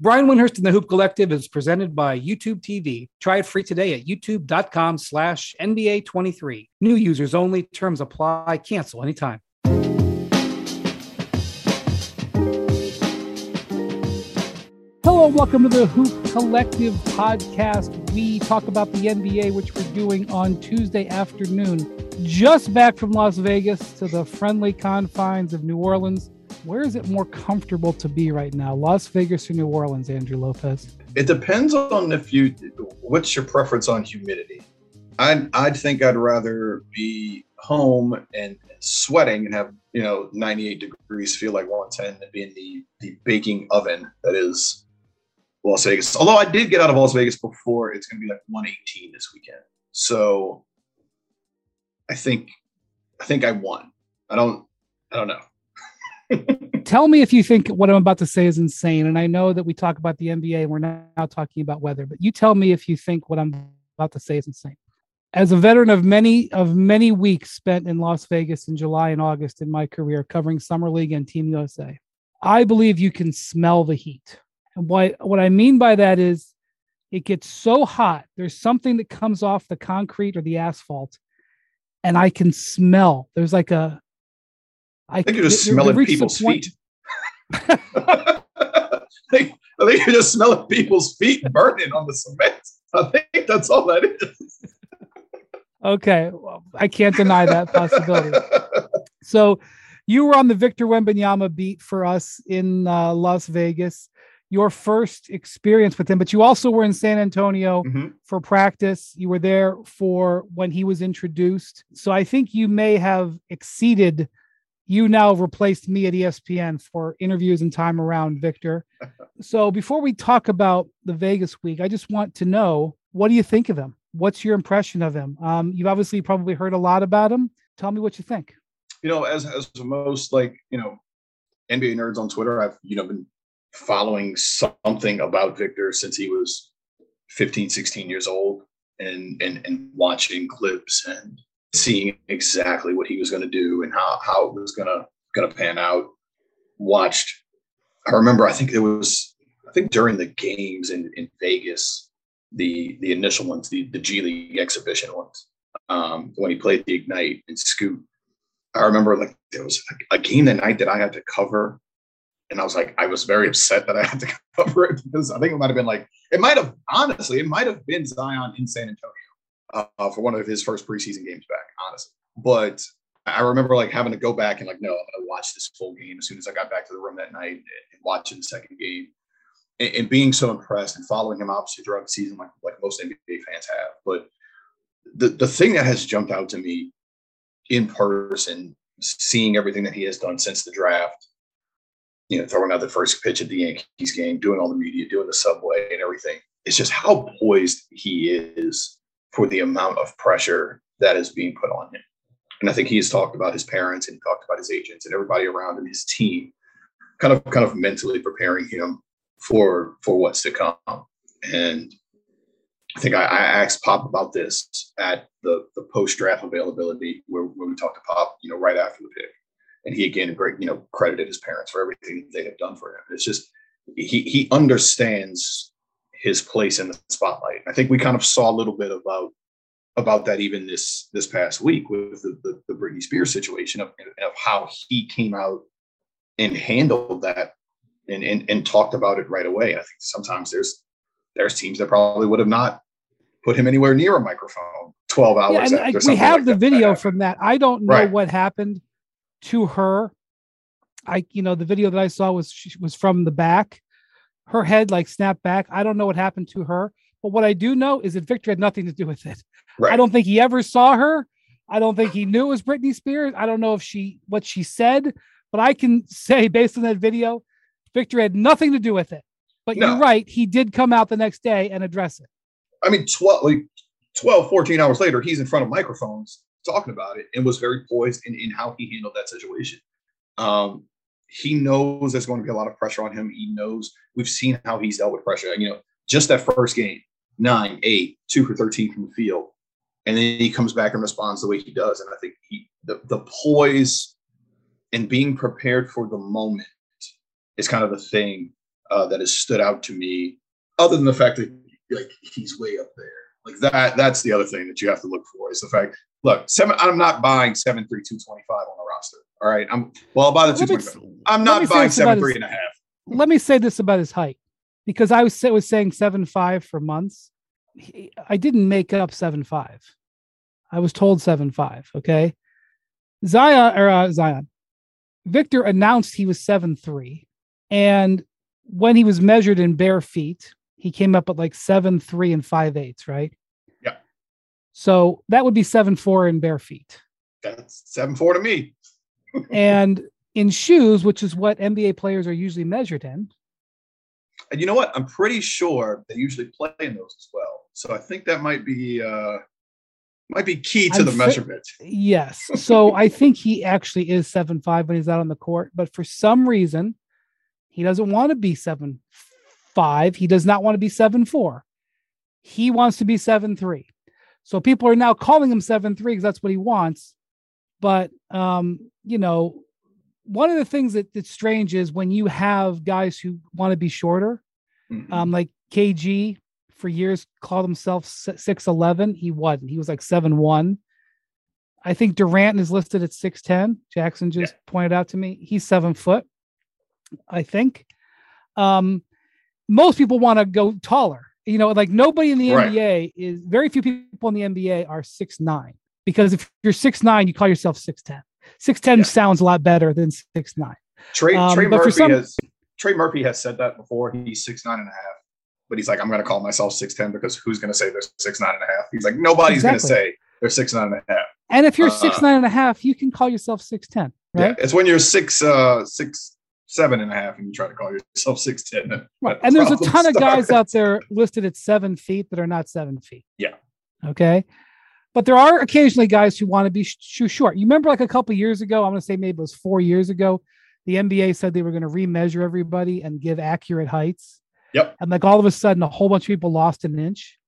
Brian Windhorst and the Hoop Collective is presented by YouTube TV. Try it free today at youtube.com slash NBA23. New users only. Terms apply. Cancel anytime. Hello, welcome to the Hoop Collective podcast. We talk about the NBA, which we're doing on Tuesday afternoon. Just back from Las Vegas to the friendly confines of New Orleans where is it more comfortable to be right now, Las Vegas or New Orleans, Andrew Lopez? It depends on if you, what's your preference on humidity? I'd, I'd think I'd rather be home and sweating and have, you know, 98 degrees, feel like 110 than be in the, the baking oven that is Las Vegas. Although I did get out of Las Vegas before, it's going to be like 118 this weekend. So I think, I think I won. I don't, I don't know. Tell me if you think what I'm about to say is insane. And I know that we talk about the NBA and we're now talking about weather, but you tell me if you think what I'm about to say is insane. As a veteran of many of many weeks spent in Las Vegas in July and August in my career covering Summer League and Team USA, I believe you can smell the heat. And what, what I mean by that is it gets so hot. There's something that comes off the concrete or the asphalt, and I can smell. There's like a I, think you're just smelling people's feet. I, think, I think you're just smelling people's feet burning on the cement. I think that's all that is. Okay, well, I can't deny that possibility. so, you were on the Victor Wembanyama beat for us in uh, Las Vegas. Your first experience with him, but you also were in San Antonio mm-hmm. for practice. You were there for when he was introduced. So I think you may have exceeded you now replaced me at ESPN for interviews and time around Victor. so before we talk about the Vegas week, I just want to know what do you think of him? What's your impression of him? Um, you've obviously probably heard a lot about him. Tell me what you think. You know, as as most like you know NBA nerds on Twitter, I've you know been following something about Victor since he was 15, 16 years old and and and watching clips and seeing exactly what he was going to do and how, how it was going to going to pan out. Watched. I remember. I think it was. I think during the games in, in Vegas, the the initial ones, the the G League exhibition ones, um, when he played the Ignite and Scoot. I remember like there was a, game that night that I had to cover and I was like, I was very upset that I had to cover it because I think it might have been like, it might have honestly, it might have been Zion in San Antonio uh, for one of his first preseason games back, honestly. But I remember like having to go back and like, no, I'm gonna watch this full game as soon as I got back to the room that night and watching the second game and, and being so impressed and following him obviously throughout the season, like like most NBA fans have. But the the thing that has jumped out to me in person, seeing everything that he has done since the draft, you know, throwing out the first pitch at the Yankees game, doing all the media, doing the subway and everything. It's just how poised he is for the amount of pressure that is being put on him. And I think he's talked about his parents and talked about his agents and everybody around him, his team, kind of kind of mentally preparing him for for what's to come. And I think I, I asked Pop about this at the the post draft availability where, where we talked to Pop, you know, right after the pick. And he again great, you know, credited his parents for everything they have done for him. It's just he he understands his place in the spotlight. I think we kind of saw a little bit about about that even this this past week with the, the, the Britney Spears situation of, of how he came out and handled that and, and and talked about it right away. I think sometimes there's there's teams that probably would have not put him anywhere near a microphone 12 hours yeah, and we have like the that video from that. I don't know right. what happened to her. I you know the video that I saw was she was from the back her head like snapped back. I don't know what happened to her, but what I do know is that Victor had nothing to do with it. Right. I don't think he ever saw her. I don't think he knew it was Britney Spears. I don't know if she what she said, but I can say based on that video, Victor had nothing to do with it. But no. you're right, he did come out the next day and address it. I mean, 12, like 12, 14 hours later, he's in front of microphones talking about it and was very poised in, in how he handled that situation. Um, he knows there's going to be a lot of pressure on him. He knows we've seen how he's dealt with pressure. You know, just that first game, nine, eight, two for 13 from the field. And then he comes back and responds the way he does. And I think he, the, the poise and being prepared for the moment is kind of the thing uh, that has stood out to me, other than the fact that like he's way up there. Like that, that's the other thing that you have to look for is the fact. Look, seven. I'm not buying seven three two twenty five on the roster. All right, I'm well. I'll buy the two twenty five. I'm not buying seven three his, and a half. Let me say this about his height, because I was was saying seven five for months. He, I didn't make up seven five. I was told seven five. Okay, Zion or uh, Zion, Victor announced he was seven three, and when he was measured in bare feet, he came up at like seven three and five eighths, right? Yeah. So that would be seven four in bare feet. That's seven four to me. And in shoes, which is what NBA players are usually measured in. And you know what? I'm pretty sure they usually play in those as well. So I think that might be uh might be key to I'm the measurement. Yes. So I think he actually is seven five when he's out on the court, but for some reason, he doesn't want to be seven five. He does not want to be seven four. He wants to be seven three. So people are now calling him seven three because that's what he wants. But um, you know, one of the things that, that's strange is when you have guys who want to be shorter, mm-hmm. um, like KG for years called himself six eleven. He wasn't. He was like seven one. I think Durant is listed at six ten. Jackson just yeah. pointed out to me he's seven foot. I think. Um, most people want to go taller. You know, like nobody in the right. NBA is very few people in the NBA are six nine because if you're six nine, you call yourself six ten. Six ten yeah. sounds a lot better than six nine. Trey, um, Trey Murphy some, has Trey Murphy has said that before. He's six nine and a half, but he's like, I'm going to call myself six ten because who's going to say they're six nine and a half? He's like, nobody's exactly. going to say they're six nine and a half. And if you're uh, six nine and a half, you can call yourself six ten. Right? Yeah, it's when you're six uh six seven and a half and you try to call yourself six ten. Right. And there's a ton starts. of guys out there listed at seven feet that are not seven feet. Yeah. Okay. But there are occasionally guys who want to be sh- short. You remember, like a couple years ago, I'm going to say maybe it was four years ago, the NBA said they were going to remeasure everybody and give accurate heights. Yep. And like all of a sudden, a whole bunch of people lost an inch.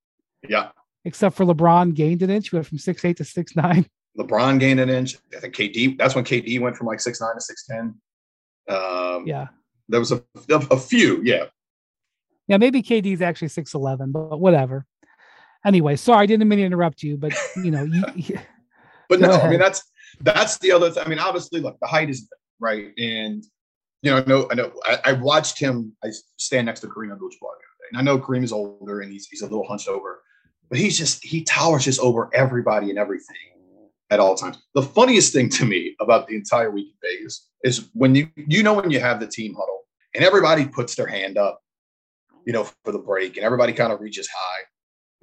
Yeah. Except for LeBron gained an inch. He went from six eight to six nine. LeBron gained an inch. I think KD. That's when KD went from like six nine to six ten. Um, yeah. There was a, a, a few. Yeah. Yeah, maybe KD is actually six eleven, but whatever. Anyway, sorry, I didn't mean to interrupt you, but you know, you, but no. I mean that's that's the other. thing. I mean, obviously, look, the height is right, and you know, I know, I know, I, I watched him. I stand next to Kareem Abdul-Jabbar and I know Kareem is older and he's he's a little hunched over, but he's just he towers just over everybody and everything at all times. The funniest thing to me about the entire week in Vegas is when you you know when you have the team huddle and everybody puts their hand up, you know, for the break and everybody kind of reaches high.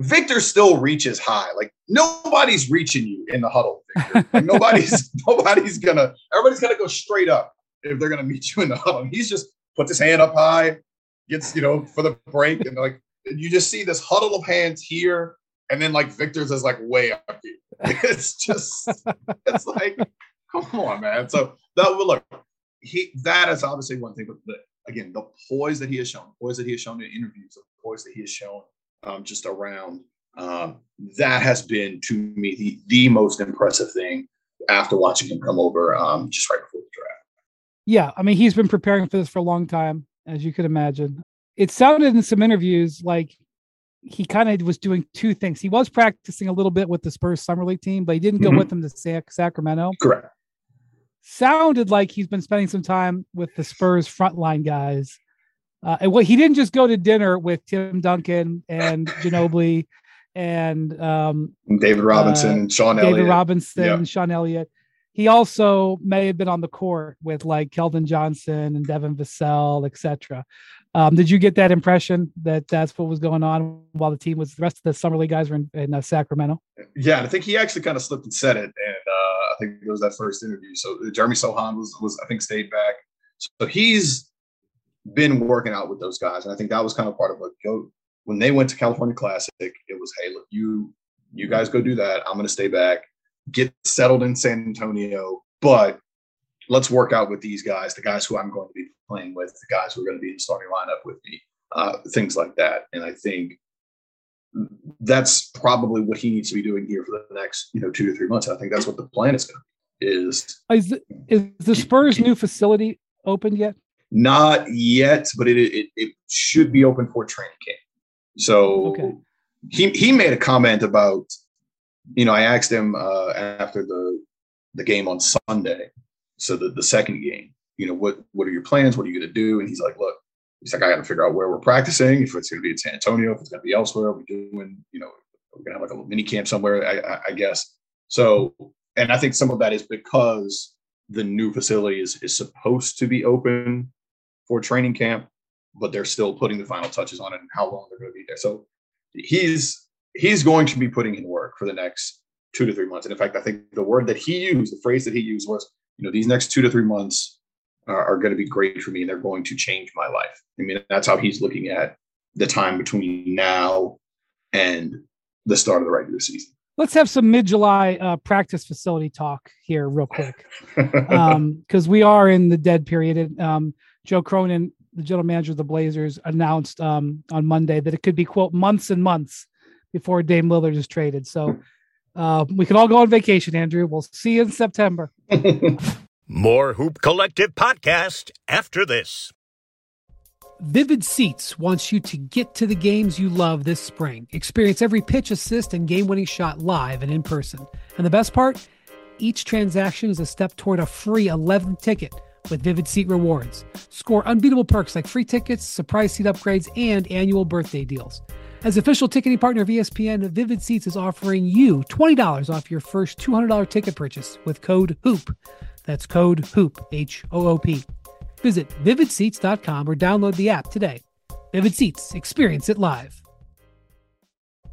Victor still reaches high. Like nobody's reaching you in the huddle. Victor. Like nobody's nobody's gonna everybody's gonna go straight up if they're gonna meet you in the huddle. He's just puts his hand up high, gets you know for the break, and like you just see this huddle of hands here, and then like Victor's is like way up here. It's just it's like come on, man. So that will look he that is obviously one thing, but the, again, the poise that he has shown, poise that he has shown in interviews, the poise that he has shown um, just around um, that has been to me the, the most impressive thing after watching him come over um, just right before the draft. Yeah, I mean, he's been preparing for this for a long time, as you could imagine. It sounded in some interviews like he kind of was doing two things. He was practicing a little bit with the Spurs summer league team, but he didn't go mm-hmm. with them to Sac- Sacramento. Correct. Sounded like he's been spending some time with the Spurs frontline guys uh, and what he didn't just go to dinner with Tim Duncan and Ginobili and um, David Robinson uh, and Sean David Elliott. Robinson yeah. Sean Elliott. He also may have been on the court with like Keldon Johnson and Devin Vassell, etc. Um, did you get that impression that that's what was going on while the team was the rest of the summer league guys were in, in uh, Sacramento? Yeah, I think he actually kind of slipped and said it, and uh, I think it was that first interview. So Jeremy Sochan was was I think stayed back. So he's been working out with those guys, and I think that was kind of part of what go when they went to California Classic. It was, hey, look, you you guys go do that. I'm going to stay back, get settled in San Antonio, but let's work out with these guys, the guys who I'm going to be playing with, the guys who are going to be in the starting lineup with me, uh, things like that. And I think that's probably what he needs to be doing here for the next, you know, two to three months. I think that's what the plan is going to be. Is is the, is the Spurs new facility opened yet? Not yet, but it, it, it should be open for training camp. So Okay. he he made a comment about, you know, I asked him uh, after the the game on Sunday, so the, the second game, you know, what what are your plans? What are you going to do? And he's like, look, he's like, I got to figure out where we're practicing. If it's going to be in San Antonio, if it's going to be elsewhere, we're doing, you know, we're going to have like a little mini camp somewhere, I, I, I guess. So, and I think some of that is because the new facility is is supposed to be open for training camp, but they're still putting the final touches on it and how long they're going to be there. So he's he's going to be putting in work for the next two to three months. And in fact, I think the word that he used, the phrase that he used was, you know, these next two to three months are, are going to be great for me and they're going to change my life. I mean, that's how he's looking at the time between now and the start of the regular season. Let's have some mid-July uh, practice facility talk here, real quick, because we are in the dead period. And um, Joe Cronin, the general manager of the Blazers, announced um, on Monday that it could be quote months and months before Dame Lillard is traded. So uh, we can all go on vacation, Andrew. We'll see you in September. More Hoop Collective podcast after this. Vivid Seats wants you to get to the games you love this spring. Experience every pitch, assist, and game winning shot live and in person. And the best part? Each transaction is a step toward a free 11th ticket with Vivid Seat rewards. Score unbeatable perks like free tickets, surprise seat upgrades, and annual birthday deals. As official ticketing partner of ESPN, Vivid Seats is offering you $20 off your first $200 ticket purchase with code HOOP. That's code HOOP, H O O P. Visit vividseats.com or download the app today. Vivid Seats, experience it live.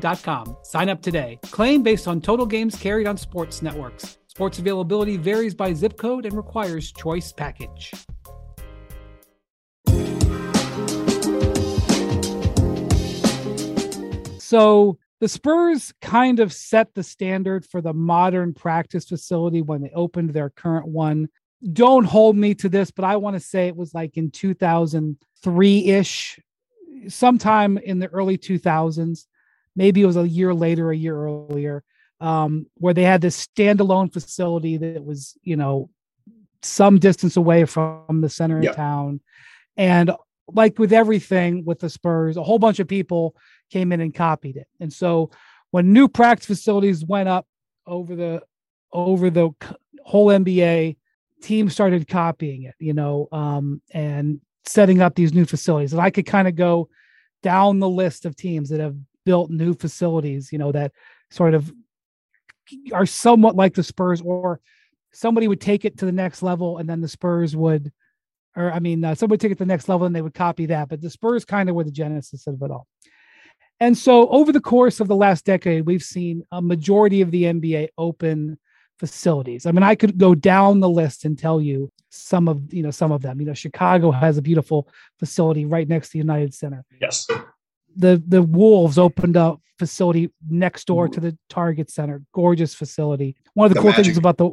directtv.com. Sign up today. Claim based on total games carried on sports networks. Sports availability varies by zip code and requires choice package. So the Spurs kind of set the standard for the modern practice facility when they opened their current one. Don't hold me to this, but I want to say it was like in 2003 ish, sometime in the early 2000s. Maybe it was a year later, a year earlier, um, where they had this standalone facility that was, you know, some distance away from the center Yep. of town. And like with everything with the Spurs, a whole bunch of people came in and copied it. And so when new practice facilities went up over the over the whole NBA, teams started copying it, you know, um, and setting up these new facilities. And I could kind of go down the list of teams that have built new facilities, you know, that sort of are somewhat like the Spurs, or somebody would take it to the next level, and then the Spurs would, or I mean, uh, somebody take it to the next level and they would copy that. But the Spurs kind of were the genesis of it all. And so, over the course of the last decade, we've seen a majority of the NBA open facilities. I mean, I could go down the list and tell you some of you know some of them. You know, Chicago has a beautiful facility right next to United Center. yes. The the Wolves opened up facility next door to the Target Center. Gorgeous facility. One of the, The cool Magic. things about the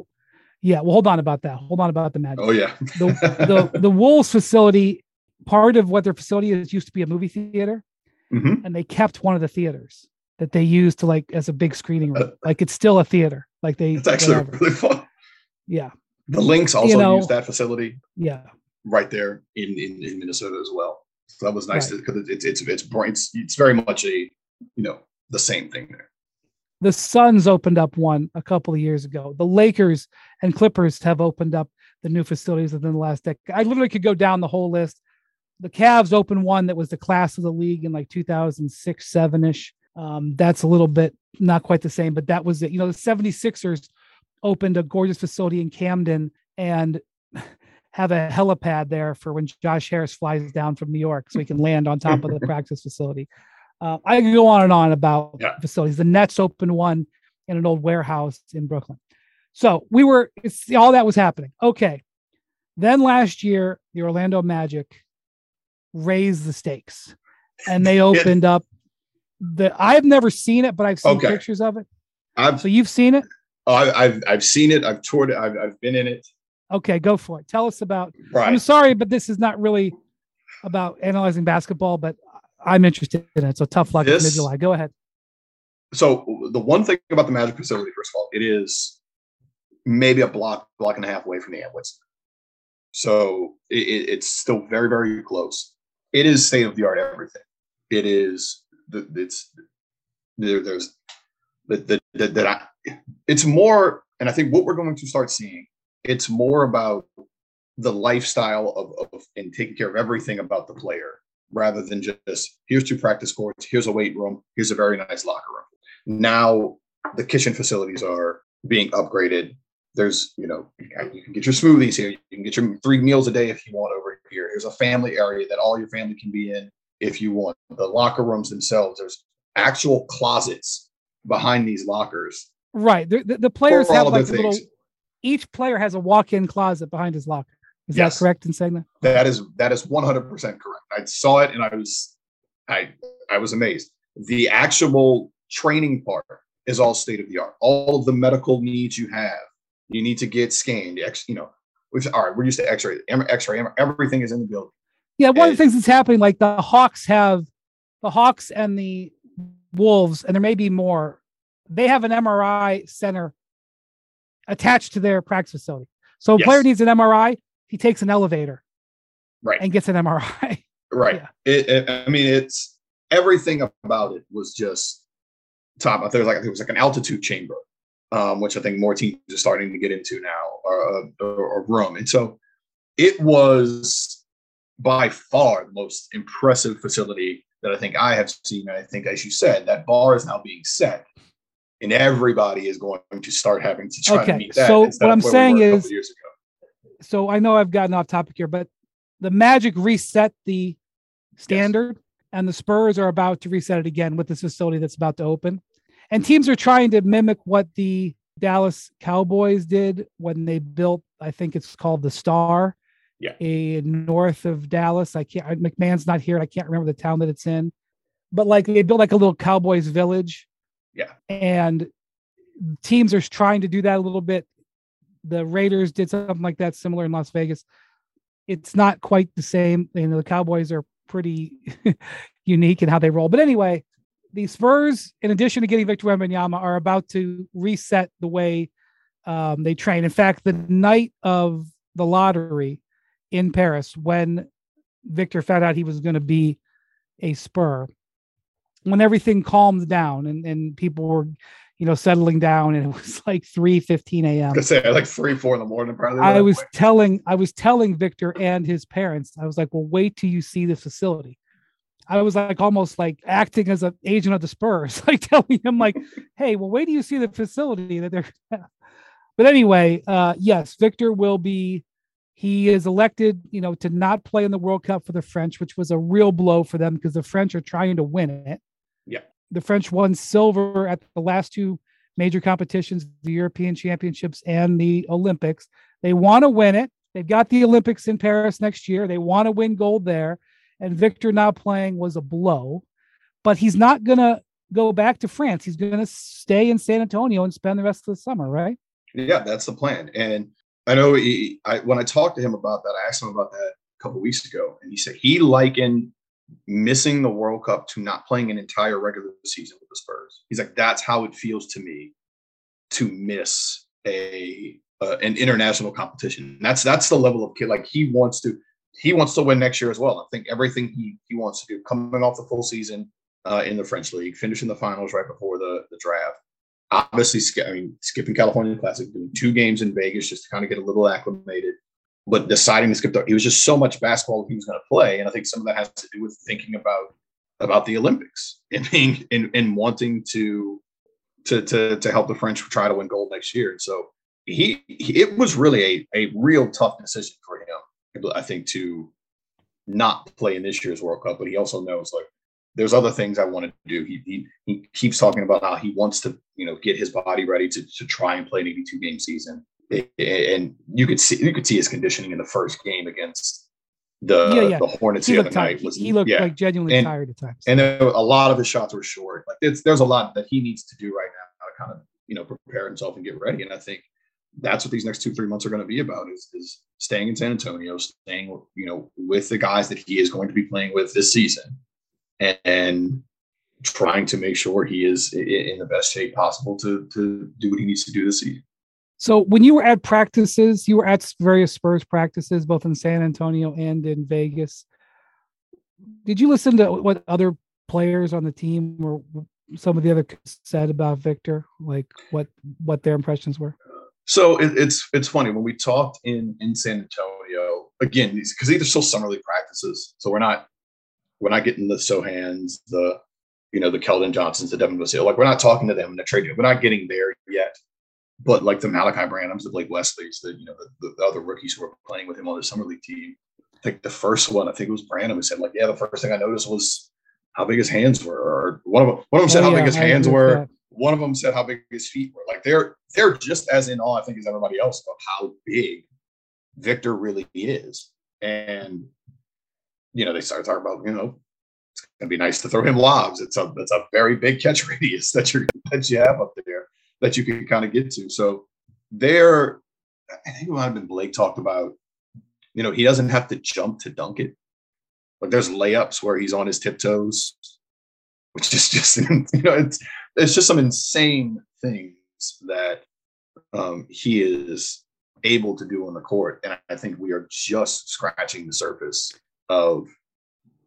yeah. Well, hold on about that. Hold on about the Magic Oh yeah. the the the Wolves facility, part of what their facility is used to be a movie theater, Mhm. and they kept one of the theaters that they used to like as a big screening room. Uh, Like it's still a theater. Like they It's actually whatever. really fun. yeah The Lynx also know- use that facility yeah right there in, in, in Minnesota as well. So that was nice Right. because it's it's it's it's it's very much a you know the same thing there. the Suns opened up one a couple of years ago. The Lakers and Clippers have opened up the new facilities within the last decade. I literally could go down the whole list. The Cavs opened one that was the class of the league in like 2006, seven ish. Um, that's a little bit not quite the same, but that was it. You know, the 76ers opened a gorgeous facility in Camden and have a helipad there for when Josh Harris flies down from New York so he can land on top of the practice facility. Uh, I could go on and on about Yeah. facilities. The Nets opened one in an old warehouse in Brooklyn. So we were, it's all that was happening. Okay. Then last year, the Orlando Magic raised the stakes and they opened up the I've never seen it, but I've seen Okay. pictures of it. I've So you've seen it? I, I've I've seen it. I've toured it. I've, I've been in it. Okay, go for it. Tell us about Right. I'm sorry, but this is not really about analyzing basketball, but I'm interested in it. So tough luck This- mid July. Go ahead. so the one thing about the Magic facility, first of all, it is maybe a block, block and a half away from the Amway Center. So it, it- it's still very, very close. It is state of the art everything. It is the it's there, there's the, the, the, that I, it's more, and I think what we're going to start seeing, it's more about the lifestyle of, of and taking care of everything about the player rather than just here's two practice courts, here's a weight room, here's a very nice locker room now the kitchen facilities are being upgraded. There's, you know, you can get your smoothies here. You can get your three meals a day if you want over here. Here's a family area that all your family can be in if you want. The locker rooms themselves, there's actual closets behind these lockers. Right. The, the, the players have all like the little things. Each player has a walk-in closet behind his locker. Is Yes. that correct in saying that? That is that is 100% correct. I saw it and I was I I was amazed. The actual training part is all state of the art. All of the medical needs you have, you need to get scanned. You know, which all right, we're used to X-ray, X-ray, everything is in the building. Yeah, one of the things that's happening, like the Hawks have the Hawks and the Wolves, and there may be more. They have an MRI center attached to their practice facility. So a Yes. player needs an MRI, he takes an elevator Right. and gets an MRI. Right. Yeah. It, it- I mean, it's everything about it was just top. I think it was like it was like an altitude chamber, um, which I think more teams are starting to get into now, or, or, or room. And so it was by far the most impressive facility that I think I have seen. And I think, as you said, that bar is now being set. And everybody is going to start having to try Okay, to meet that. so what I'm we saying couple is- so I know I've gotten off topic here, but the Magic reset the standard, and the Spurs are about to reset it again with this facility that's about to open. And teams are trying to mimic what the Dallas Cowboys did when they built, I think it's called the Star, Yeah. a north of Dallas. I can't. I- McMahon's not here. and I can't remember the town that it's in, but like they built like a little Cowboys village. Yeah. and teams are trying to do that a little bit. The Raiders did something like that similar in Las Vegas. It's not quite the same. You know, the Cowboys are pretty unique in how they roll. But anyway, the Spurs, in addition to getting Victor Wembanyama, are about to reset the way um, they train. In fact, the night of the lottery in Paris, when Victor found out he was going to be a Spur, when everything calmed down and, and people were, you know, settling down, and it was like three fifteen a.m. I say like three, four in the morning, probably. I was way. telling I was telling Victor and his parents, I was like, well, wait till you see the facility. I was like almost like acting as an agent of the Spurs, like telling him, like, hey, well, wait till you see the facility that they're but anyway, uh yes, Victor will be he is elected, you know, to not play in the World Cup for the French, which was a real blow for them because the French are trying to win it. The French won silver at the last two major competitions, the European Championships and the Olympics. They want to win it. They've got the Olympics in Paris next year. They want to win gold there. And Victor not playing was a blow, but he's not going to go back to France. He's going to stay in San Antonio and spend the rest of the summer, right? Yeah, that's the plan. And I know he, I, when I talked to him about that, I asked him about that a couple weeks ago, and he said he likened missing the World Cup to not playing an entire regular season with the Spurs. He's like, that's how it feels to me to miss a uh, an international competition. That's that's the level of kid. Like he wants to he wants to win next year as well. I think everything he he wants to do, coming off the full season uh, in the French league, finishing the finals right before the the draft obviously, I mean, skipping California Classic, doing two games in Vegas just to kind of get a little acclimated, but deciding to skip. The, he was just so much basketball he was going to play, and I think some of that has to do with thinking about about the Olympics and being and, and wanting to to to to help the French try to win gold next year. And so he, he it was really a a real tough decision for him, I think, to not play in this year's World Cup. But he also knows like there's other things I want to do. He, he he keeps talking about how he wants to, you know, get his body ready to to try and play an 82 game season. And you could see you could see his conditioning in the first game against the Yeah, yeah. the Hornets He the other tired. night. Was, He looked yeah. like genuinely And- tired at times. and there, a lot of his shots were short. Like it's, there's a lot that he needs to do right now to kind of you know prepare himself and get ready. And I think that's what these next two three months are going to be about is is staying in San Antonio, staying you know with the guys that he is going to be playing with this season, and, and trying to make sure he is in the best shape possible to to do what he needs to do this season. So when you were at practices, you were at various Spurs practices, both in San Antonio and in Vegas. Did you listen to what other players on the team or some of the other said about Victor, like what what their impressions were? So it, it's it's funny when we talked in in San Antonio again because these are still summer league practices, so we're not we're not getting the Sochans, the you know the Keldon Johnsons, the Devin Vassell. Like we're not talking to them in the trade. We're not getting there yet. But like the Malachi Branhams, the Blake Wesleys, the you know the, the other rookies who were playing with him on the summer league team. I think the first one, I think it was Branham, who said like, yeah, the first thing I noticed was how big his hands were, or one of them, one of them said Oh, how yeah, big his I hands were that. one of them said how big his feet were. Like they're they're just as in awe, I think, as everybody else about how big Victor really is. And you know, they started talking about, you know, it's gonna be nice to throw him lobs. It's a it's a very big catch radius that you that you have up there that you can kind of get to. So there, I think it might have been Blake talked about, you know, he doesn't have to jump to dunk it. Like there's layups where he's on his tiptoes, which is just you know, it's it's just some insane things that um, he is able to do on the court, and I think we are just scratching the surface of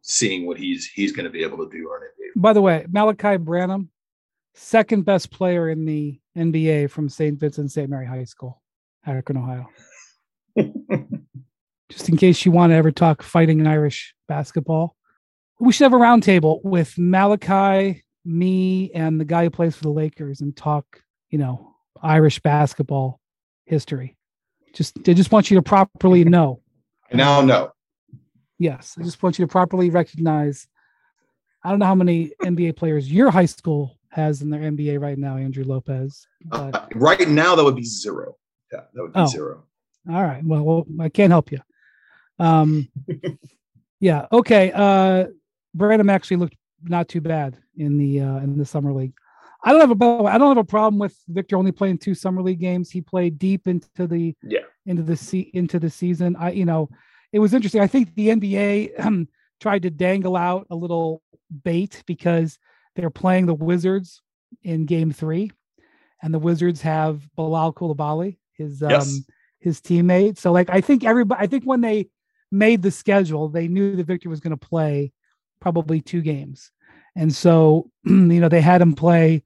seeing what he's he's going to be able to do on NBA. By the way, Malachi Branham, second best player in the NBA from St. Vincent St. Mary High School, Akron, Ohio. Just in case you want to ever talk fighting Irish basketball, we should have a roundtable with Malachi, me, and the guy who plays for the Lakers and talk, you know, Irish basketball history. Just, I just want you to properly know. I now know. Yes, I just want you to properly recognize. I don't know how many NBA players your high school has in their NBA right now, Andrew Lopez. But Uh, right now, that would be zero. Yeah, that would be Oh. zero. all right, well, well, I can't help you. Um, yeah, okay. Uh, Branham actually looked not too bad in the uh, in the summer league. I don't have a by the way, I don't have a problem with Victor only playing two summer league games. He played deep into the Yeah. into the se- into the season. I you know it was interesting. I think the NBA um, tried to dangle out a little bait because they're playing the Wizards in Game Three, and the Wizards have Bilal Koulibaly, his um, his teammate. So like I think everybody, I think when they made the schedule, they knew that Victor was going to play probably two games, and so you know they had him play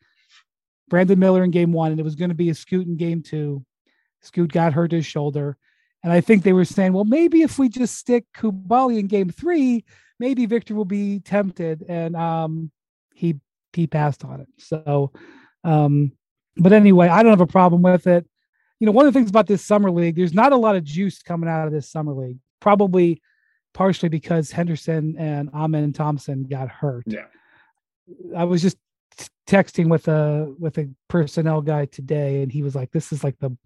Brandon Miller in Game One, and it was going to be a Scoot in Game Two. Scoot got hurt his shoulder. And I think they were saying, well, maybe if we just stick Koulibaly in game three, maybe Victor will be tempted. And um, he he passed on it. So, um, but anyway, I don't have a problem with it. You know, one of the things about this summer league, there's not a lot of juice coming out of this summer league. Probably partially because Henderson and Amen Thompson got hurt. Yeah. I was just texting with a with a personnel guy today, and he was like, "This is like the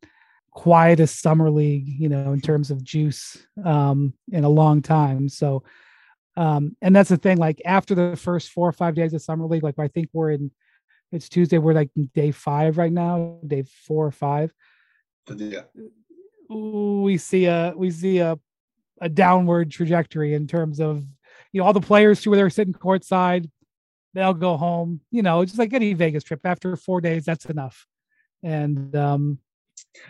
quietest summer league, you know, in terms of juice um, in a long time." So, um, and that's the thing. Like after the first four or five days of summer league, like I think we're in. It's Tuesday. We're like day five right now, day four or five. Yeah. We see a we see a a downward trajectory in terms of you know all the players who were sitting courtside they'll go home you know just like any vegas trip after four days that's enough and um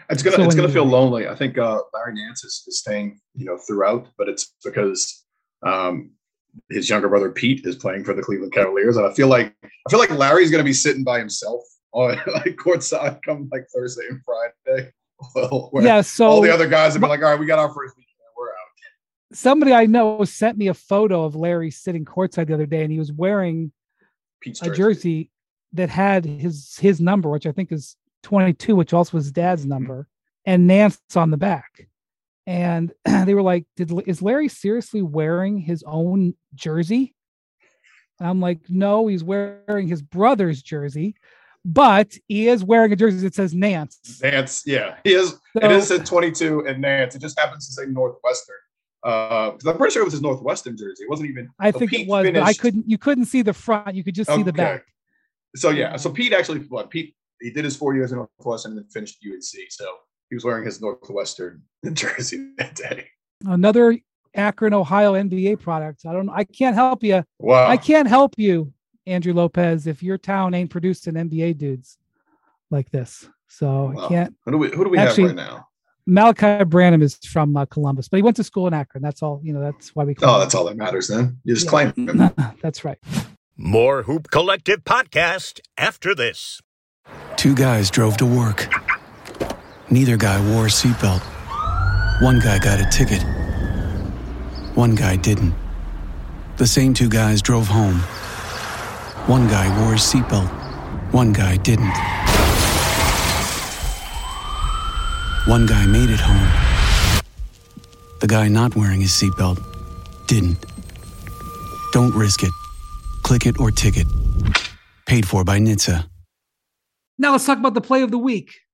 It's gonna So it's gonna feel lonely. I think uh, Larry Nance is, is staying, you know, throughout, but it's because um, his younger brother Pete is playing for the Cleveland Cavaliers, and I feel like I feel like Larry's gonna be sitting by himself on like courtside come like Thursday and Friday. Yeah so all the other guys have been like, all right, we got our first weekend, we're out. somebody i know sent me a photo of larry sitting courtside the other day and he was wearing Pete's a jersey that had his his number which i think is 22 which also was his dad's number and nance on the back and they were like did is larry seriously wearing his own jersey and i'm like no he's wearing his brother's jersey but he is wearing a jersey that says Nance. Nance, yeah, he is. So- it is at 22 and Nance. It just happens to say Northwestern. Uh, 'cause I'm pretty sure it was his Northwestern jersey. It wasn't even. I think Pete it was, but I couldn't. You couldn't see the front. You could just see the Okay. back. So yeah, so Pete actually, what Pete, he did his four years in Northwestern and then finished UNC. So he was wearing his Northwestern jersey that day. Another Akron, Ohio NBA product. I don't. know. I can't help you. Wow. I can't help you, Andrew Lopez, if your town ain't producing NBA dudes like this. So I can't. Who do we, who do we Actually- have right now? Malachi Branham is from uh, Columbus, but he went to school in Akron. That's all. You know, that's why we. Oh, call that's all that matters then. You just Yeah. claim him. that's right. More Hoop Collective podcast after this. Two guys drove to work. Neither guy wore a seatbelt. One guy got a ticket. One guy didn't. The same two guys drove home. One guy wore his seatbelt. One guy didn't. One guy made it home. The guy not wearing his seatbelt didn't. Don't risk it. Click it or ticket. Paid for by NHTSA. Now let's talk about the play of the week.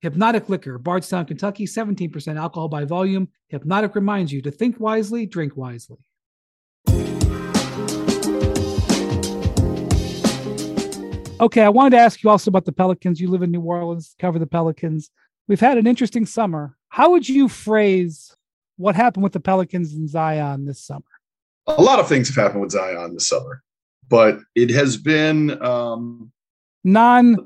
Hypnotic Liquor, Bardstown, Kentucky, 17% alcohol by volume. Hypnotic reminds you to think wisely, drink wisely. Okay, I wanted to ask you also about the Pelicans. You live in New Orleans, cover the Pelicans. We've had an interesting summer. How would you phrase what happened with the Pelicans and Zion this summer? A lot of things have happened with Zion this summer, but it has been um, Non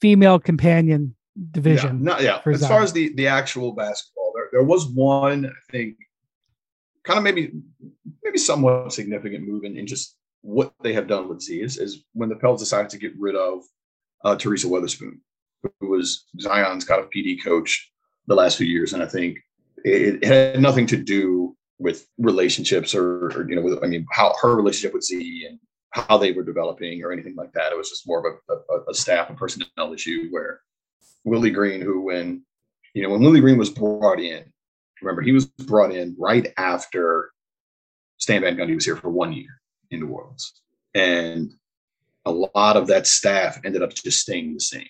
female companion yeah, division. not, yeah. As far as the the actual basketball, there, there was one I think kind of maybe maybe somewhat significant move in, in just what they have done with Z is, is when the Pels decided to get rid of uh, Teresa Weatherspoon, who was Zion's kind of PD coach the last few years, and I think it, it had nothing to do with relationships or, or you know, with, I mean, how her relationship with Z and how they were developing or anything like that. It was just more of a, a, a staff and personnel issue where Willie Green, who when you know when Willie Green was brought in, remember he was brought in right after Stan Van Gundy was here for one year in New Orleans, and a lot of that staff ended up just staying the same.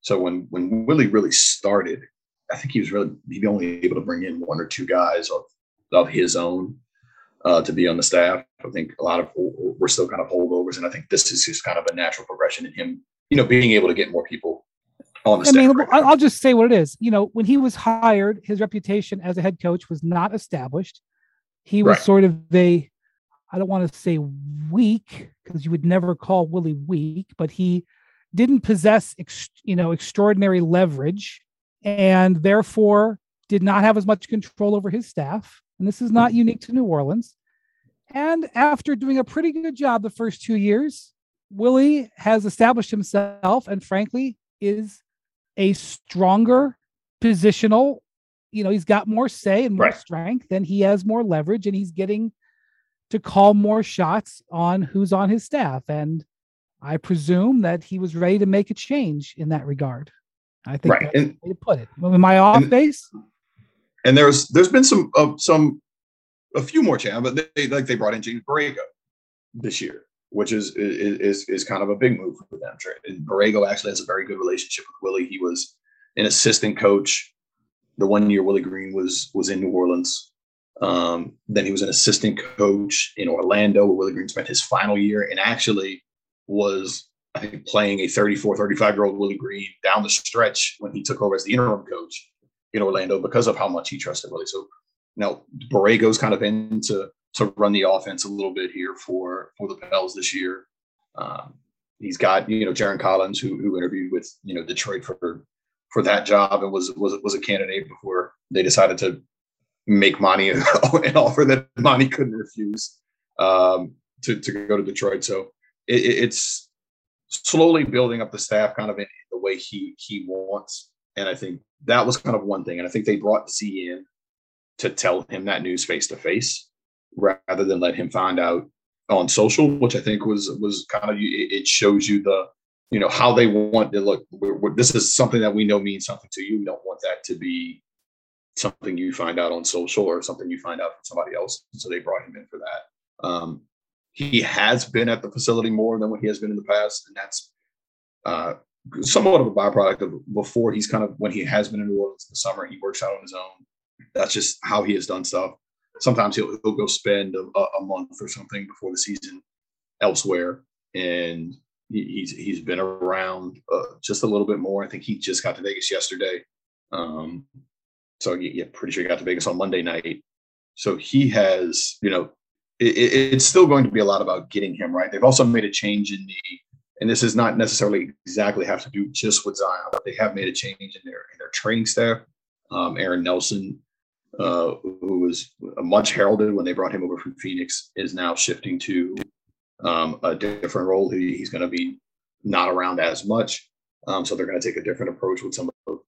So when when Willie really started, I think he was really he only able to bring in one or two guys of of his own uh, to be on the staff. I think a lot of we're still kind of holdovers, and I think this is just kind of a natural progression in him, you know, being able to get more people I staff. mean, right I'll. Just say what it is. You know, when he was hired, his reputation as a head coach was not established. He was Right. sort of a, I don't want to say weak because you would never call Willie weak, but he didn't possess, ex, you know, extraordinary leverage, and therefore did not have as much control over his staff. And this is not unique to New Orleans. And after doing a pretty good job the first two years, Willie has established himself and frankly is a stronger positional, you know, he's got more say and more Right. strength and he has more leverage and he's getting to call more shots on who's on his staff. And I presume that he was ready to make a change in that regard. I think right, that's and the way to put it. Am I off and- base? and there's there's been some uh, some a few more chances, but they like they brought in James Borrego this year, which is is is kind of a big move for them. And Borrego actually has a very good relationship with Willie. He was an assistant coach the one year Willie Green was was in New Orleans. Um, then he was an assistant coach in Orlando, where Willie Green spent his final year, and actually was I think playing a 34, 35 year old Willie Green down the stretch when he took over as the interim coach in Orlando because of how much he trusted Willie. So now Borrego's kind of in to run the offense a little bit here for for the Pels this year. Um, he's got you know Jarron Collins who who interviewed with you know Detroit for for that job and was was was a candidate before they decided to make Monty an offer that Monty couldn't refuse um, to to go to Detroit. So it- it's slowly building up the staff kind of in the way he he wants. And I think that was kind of one thing. And I think they brought Z in to tell him that news face to face rather than let him find out on social, which I think was was kind of it shows you the you know how they want to look. We're, we're, this is something that we know means something to you. We don't want that to be something you find out on social or something you find out from somebody else. So they brought him in for that. Um, he has been at the facility more than what he has been in the past, and that's uh, somewhat of a byproduct of before he's kind of when he has been in New Orleans in the summer, he works out on his own. That's just how he has done stuff. Sometimes he'll, he'll go spend a, a month or something before the season elsewhere, and he, he's he's been around uh, just a little bit more. I think he just got to Vegas yesterday, um, so yeah, pretty sure he got to Vegas on Monday night. So he has, you know, it, it's still going to be a lot about getting him right. They've also made a change in the and this is not necessarily exactly have to do just with Zion, but they have made a change in their in their training staff. Um, Aaron Nelson, uh, who was much heralded when they brought him over from Phoenix, is now shifting to um, a different role. He, he's going to be not around as much, um, so they're going to take a different approach with some of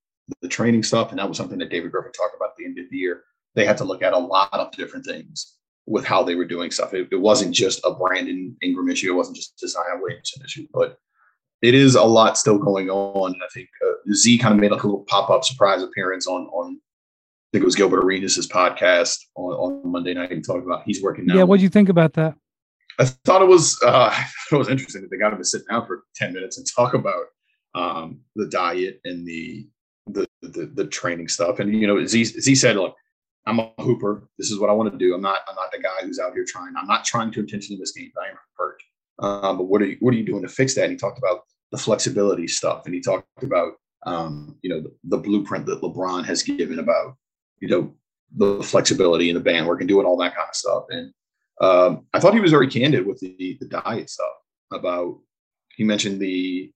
the training stuff. And that was something that David Griffin talked about at the end of the year. They had to look at a lot of different things with how they were doing stuff. It, it wasn't just a Brandon Ingram issue. It wasn't just a Zion Williamson issue, but it is a lot still going on. I think uh, Z kind of made like a little pop up surprise appearance on on think it was Gilbert Arenas' podcast on, on Monday night. He talked about he's working now. Yeah, what do you think about that? I thought it was uh, I thought it was interesting that they got him to sit down for ten minutes and talk about um, the diet and the, the the the training stuff. And you know, Z Z said, look, I'm a hooper. This is what I want to do. I'm not I'm not the guy who's out here trying. I'm not trying to intentionally miss games. I am hurt. Um, but what are you what are you doing to fix that? And he talked about the flexibility stuff, and he talked about um, you know the, the, blueprint that LeBron has given about you know the flexibility and the band work and doing all that kind of stuff. And um, I thought he was very candid with the the diet stuff about. He mentioned the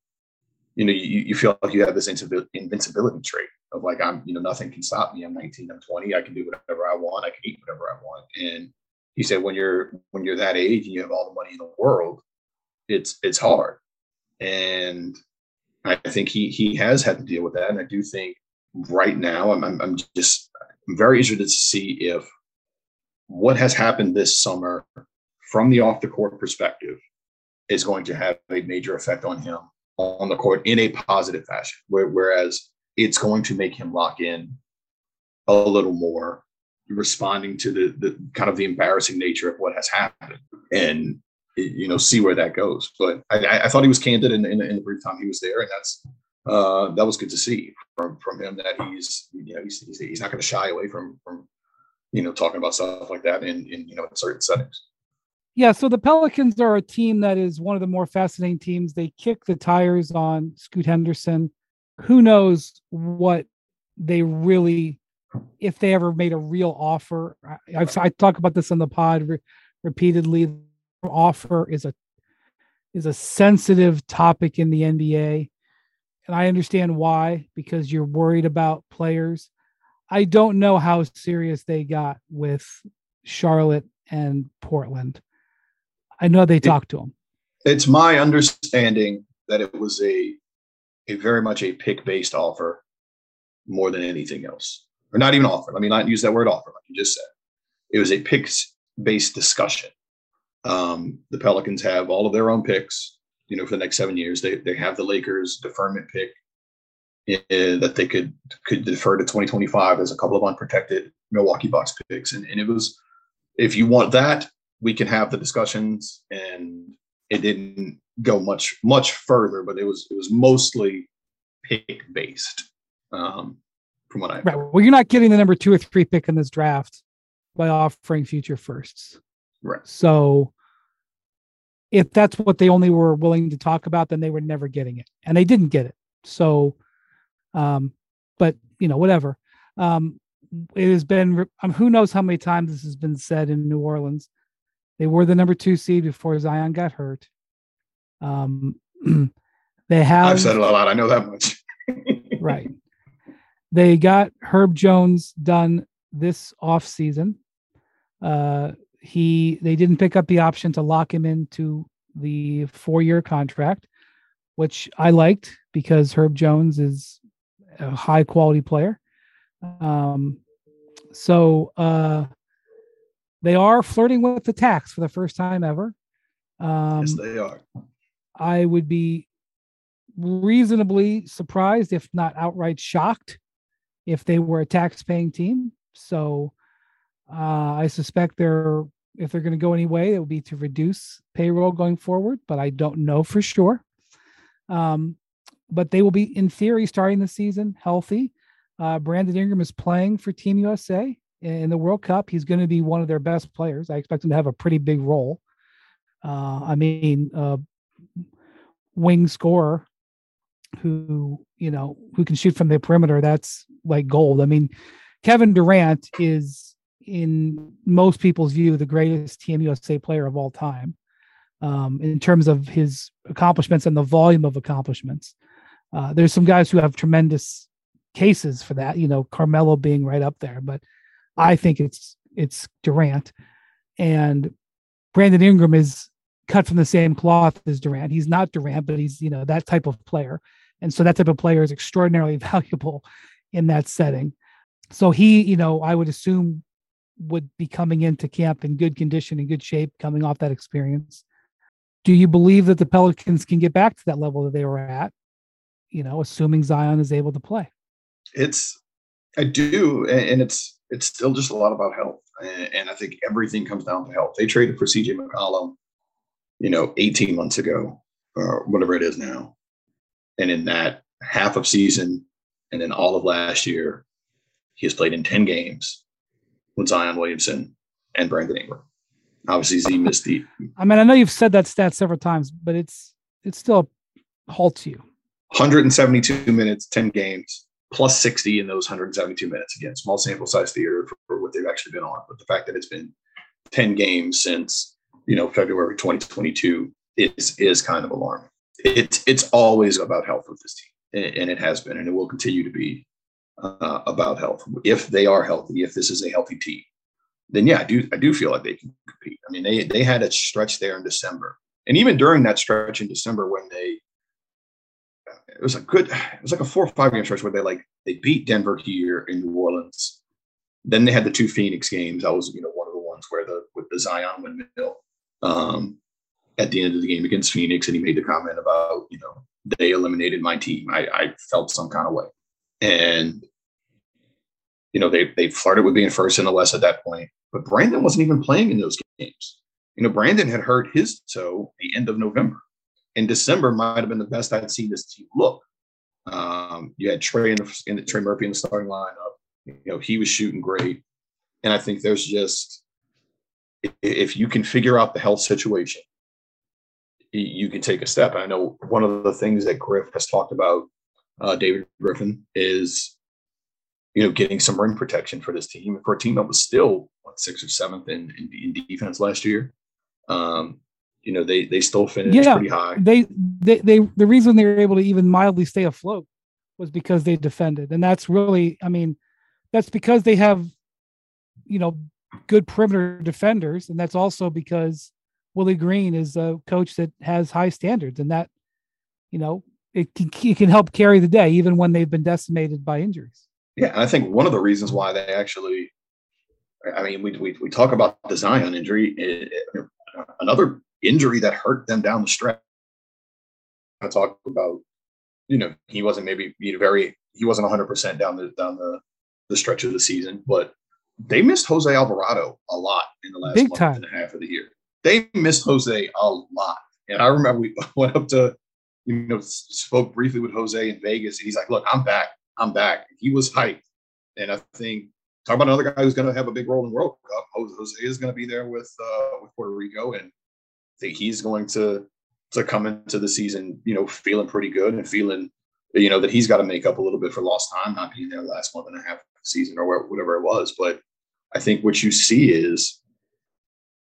you know you, you feel like you have this invincibility trait of like I'm, you know, nothing can stop me. I'm 19, I'm 20, I can do whatever I want, I can eat whatever I want. And he said when you're when you're that age and you have all the money in the world, it's it's hard. And I think he he has had to deal with that. And I do think right now I'm I'm, I'm just Very interested to see if what has happened this summer from the off the court perspective is going to have a major effect on him on the court in a positive fashion. Whereas it's going to make him lock in a little more, responding to the, the kind of the embarrassing nature of what has happened and, you know, see where that goes. But I, I thought he was candid in, in, in, the brief time he was there. And that's, uh, that was good to see from, from him that he's, you know, he's, he's, he's not going to shy away from, from, you know, talking about stuff like that in, in, you know, in certain settings. Yeah, so the Pelicans are a team that is one of the more fascinating teams. They kick the tires on Scoot Henderson who knows what they really if they ever made a real offer i've i talk about this on the pod re- repeatedly offer is a is a sensitive topic in the nba and i understand why because you're worried about players i don't know how serious they got with charlotte and portland i know they talked to them it's my understanding that it was a a very much a pick based offer more than anything else, or not even offer. Let me not use that word offer, like you just said. It was a picks based discussion. Um, the Pelicans have all of their own picks, you know, for the next seven years. They they have the Lakers deferment pick uh, that they could could defer to 2025 as a couple of unprotected Milwaukee Bucks picks, and, and it was if you want that, we can have the discussions. And it didn't go much much further, but it was it was mostly pick based. Um, from what I right. Well, you're not getting the number two or three pick in this draft by offering future firsts. Right. So if that's what they only were willing to talk about, then they were never getting it, and they didn't get it. So, um, but you know, whatever. Um, it has been. Um, who knows how many times this has been said in New Orleans. They were the number two seed before Zion got hurt. Um, they have. I've said it a lot. I know that much. right. They got Herb Jones done this off season. Uh, he they didn't pick up the option to lock him into the four year contract, which I liked because Herb Jones is a high quality player. Um, so uh, they are flirting with the tax for the first time ever. Um, yes, they are. I would be reasonably surprised, if not outright shocked, if they were a tax-paying team. So uh, I suspect they're if they're going to go any way, it would be to reduce payroll going forward, but I don't know for sure. Um, but they will be, in theory, starting the season healthy. Uh, Brandon Ingram is playing for Team USA in the World Cup. He's going to be one of their best players. I expect him to have a pretty big role. Uh, I mean, uh, wing scorer who you know who can shoot from the perimeter. That's like gold. I mean, Kevin Durant is in most people's view the greatest Team USA player of all time um, in terms of his accomplishments and the volume of accomplishments. Uh, there's some guys who have tremendous cases for that, you know, Carmelo being right up there, but I think it's it's Durant and Brandon Ingram is cut from the same cloth as Durant. He's not Durant, but he's, you know, that type of player. And so that type of player is extraordinarily valuable in that setting. So he, you know, I would assume would be coming into camp in good condition, in good shape, coming off that experience. Do you believe that the Pelicans can get back to that level that they were at? You know, assuming Zion is able to play. It's, I do, and it's it's still just a lot about health, and I think everything comes down to health. They traded for CJ McCollum, you know, 18 months ago, or whatever it is now, and in that half of season, and then all of last year, he has played in 10 games with Zion Williamson and Brandon Ingram. Obviously, he missed the. I mean, I know you've said that stat several times, but it's it still halts you. 172 minutes, 10 games, plus 60 in those 172 minutes. Again, small sample size theater for, for what they've actually been on, but the fact that it's been 10 games since you know February 2022 is is kind of alarming. It's it's always about health with this team, and it has been, and it will continue to be uh, about health. If they are healthy, if this is a healthy team, then yeah, I do I do feel like they can compete. I mean, they they had a stretch there in December, and even during that stretch in December when they it was a good it was like a four or five game stretch where they like they beat Denver here in New Orleans. Then they had the two Phoenix games. That was you know one of the ones where the with the Zion windmill um, at the end of the game against Phoenix, and he made the comment about you know they eliminated my team. I, I felt some kind of way and you know they they flirted with being first in the West at that point. But Brandon wasn't even playing in those games. You know, Brandon had hurt his toe the end of November. In December might have been the best I'd seen this team look. Um, you had Trey in the, in the Trey Murphy in the starting lineup. You know, he was shooting great, and I think there's just if you can figure out the health situation, you can take a step. I know one of the things that Griff has talked about uh, David Griffin is, you know, getting some rim protection for this team. For a team that was still what sixth or seventh in, in, in defense last year. Um, you know, they they still finished yeah, pretty high. They, they they the reason they were able to even mildly stay afloat was because they defended, and that's really, I mean, that's because they have, you know, good perimeter defenders, and that's also because Willie Green is a coach that has high standards, and that, you know, it can, it can help carry the day even when they've been decimated by injuries. Yeah, I think one of the reasons why they actually, I mean, we we, we talk about the Zion injury, it, it, another injury that hurt them down the stretch. I talk about, you know, he wasn't maybe very he wasn't 100 percent down the down the the stretch of the season, but they missed Jose Alvarado a lot in the last Big month time. and a half of the year. They missed Jose a lot, and I remember we went up to you know, spoke briefly with Jose in Vegas, and he's like, "Look, I'm back. I'm back." He was hyped, and I think talk about another guy who's going to have a big role in World Cup. Jose is going to be there with uh, with Puerto Rico, and I think he's going to to come into the season, you know, feeling pretty good and feeling, you know, that he's got to make up a little bit for lost time, not being there last month and a half season or whatever it was. But I think what you see is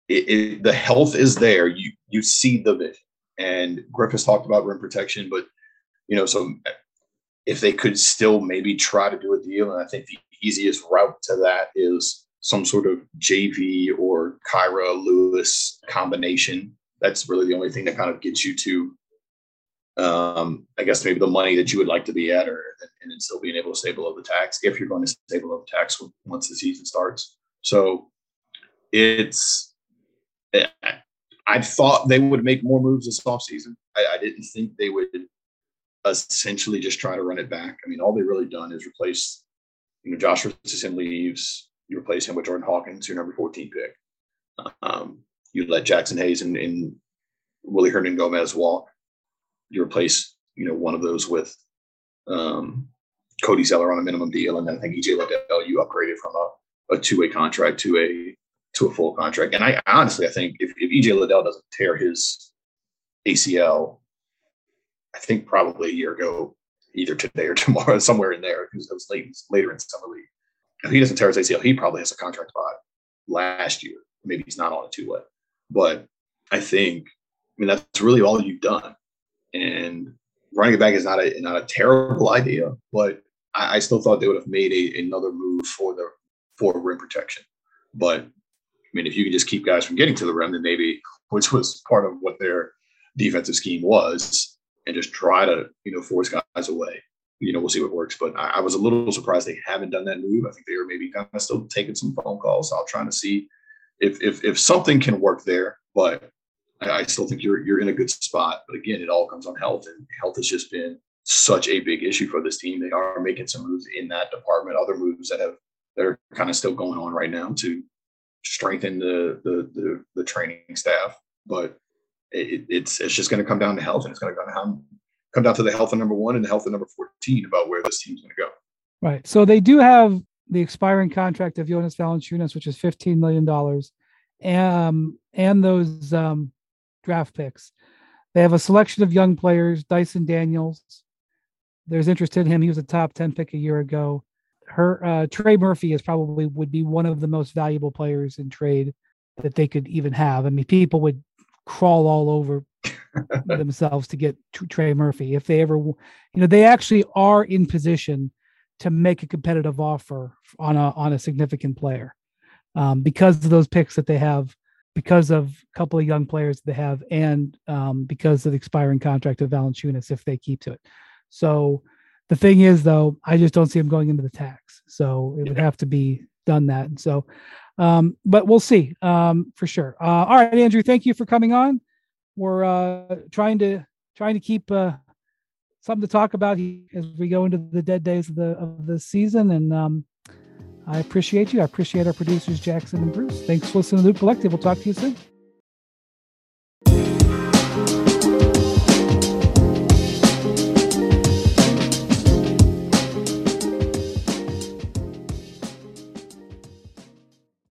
it, it, the health is there. You you see the vision. And Griffiths talked about rim protection, but you know, so if they could still maybe try to do a deal, and I think the easiest route to that is some sort of JV or Kira Lewis combination. That's really the only thing that kind of gets you to um, I guess maybe the money that you would like to be at, or and then still being able to stay below the tax if you're going to stay below the tax once the season starts. So it's eh, I thought they would make more moves this offseason. I, I didn't think they would essentially just try to run it back. I mean, all they've really done is replace, you know, Josh Richardson leaves, you replace him with Jordan Hawkins, your number 14 pick. Um, you let Jaxson Hayes and, and Willy Hernangomez walk. You replace, you know, one of those with um, Cody Zeller on a minimum deal, and then I think EJ Liddell you upgraded from a, a two way contract to a to a full contract. And I honestly, I think if, if EJ Liddell doesn't tear his ACL, I think probably a year ago, either today or tomorrow, somewhere in there, because it was late later in summer league. If he doesn't tear his ACL, he probably has a contract spot last year. Maybe he's not on a two way, but I think, I mean, that's really all you've done. And running it back is not a not a terrible idea, but I, I still thought they would have made a, another move for the for rim protection. But mean, if you can just keep guys from getting to the rim, then maybe, which was part of what their defensive scheme was, and just try to, you know, force guys away. You know, we'll see what works. But I, I was a little surprised they haven't done that move. I think they were maybe kind of still taking some phone calls out trying to see if if if something can work there. But I, I still think you're you're in a good spot. But again, it all comes on health, and health has just been such a big issue for this team. They are making some moves in that department, other moves that have that are kind of still going on right now to strengthen the the the, the training staff, but it, it's it's just going to come down to health, and it's going to come come down to the health of number one and the health of number fourteen about where this team's going to go. Right. So they do have the expiring contract of Jonas Valanciunas, which is fifteen million dollars, um, and those um, draft picks. They have a selection of young players. Dyson Daniels, there's interest in him. He was a top ten pick a year ago her uh, Trey Murphy is probably would be one of the most valuable players in trade that they could even have. I mean, people would crawl all over themselves to get Trey Murphy if they ever, you know, they actually are in position to make a competitive offer on a on a significant player um, because of those picks that they have, because of a couple of young players they have, and um, because of the expiring contract of Valanciunas if they keep to it. So the thing is, though, I just don't see him going into the tax. So it would have to be done that. And so, um, but we'll see um, for sure. Uh, all right, Andrew, thank you for coming on. We're uh, trying to trying to keep uh, something to talk about as we go into the dead days of the of the season. And um, I appreciate you. I appreciate our producers, Jackson and Bruce. Thanks for listening to Hoop Collective. We'll talk to you soon.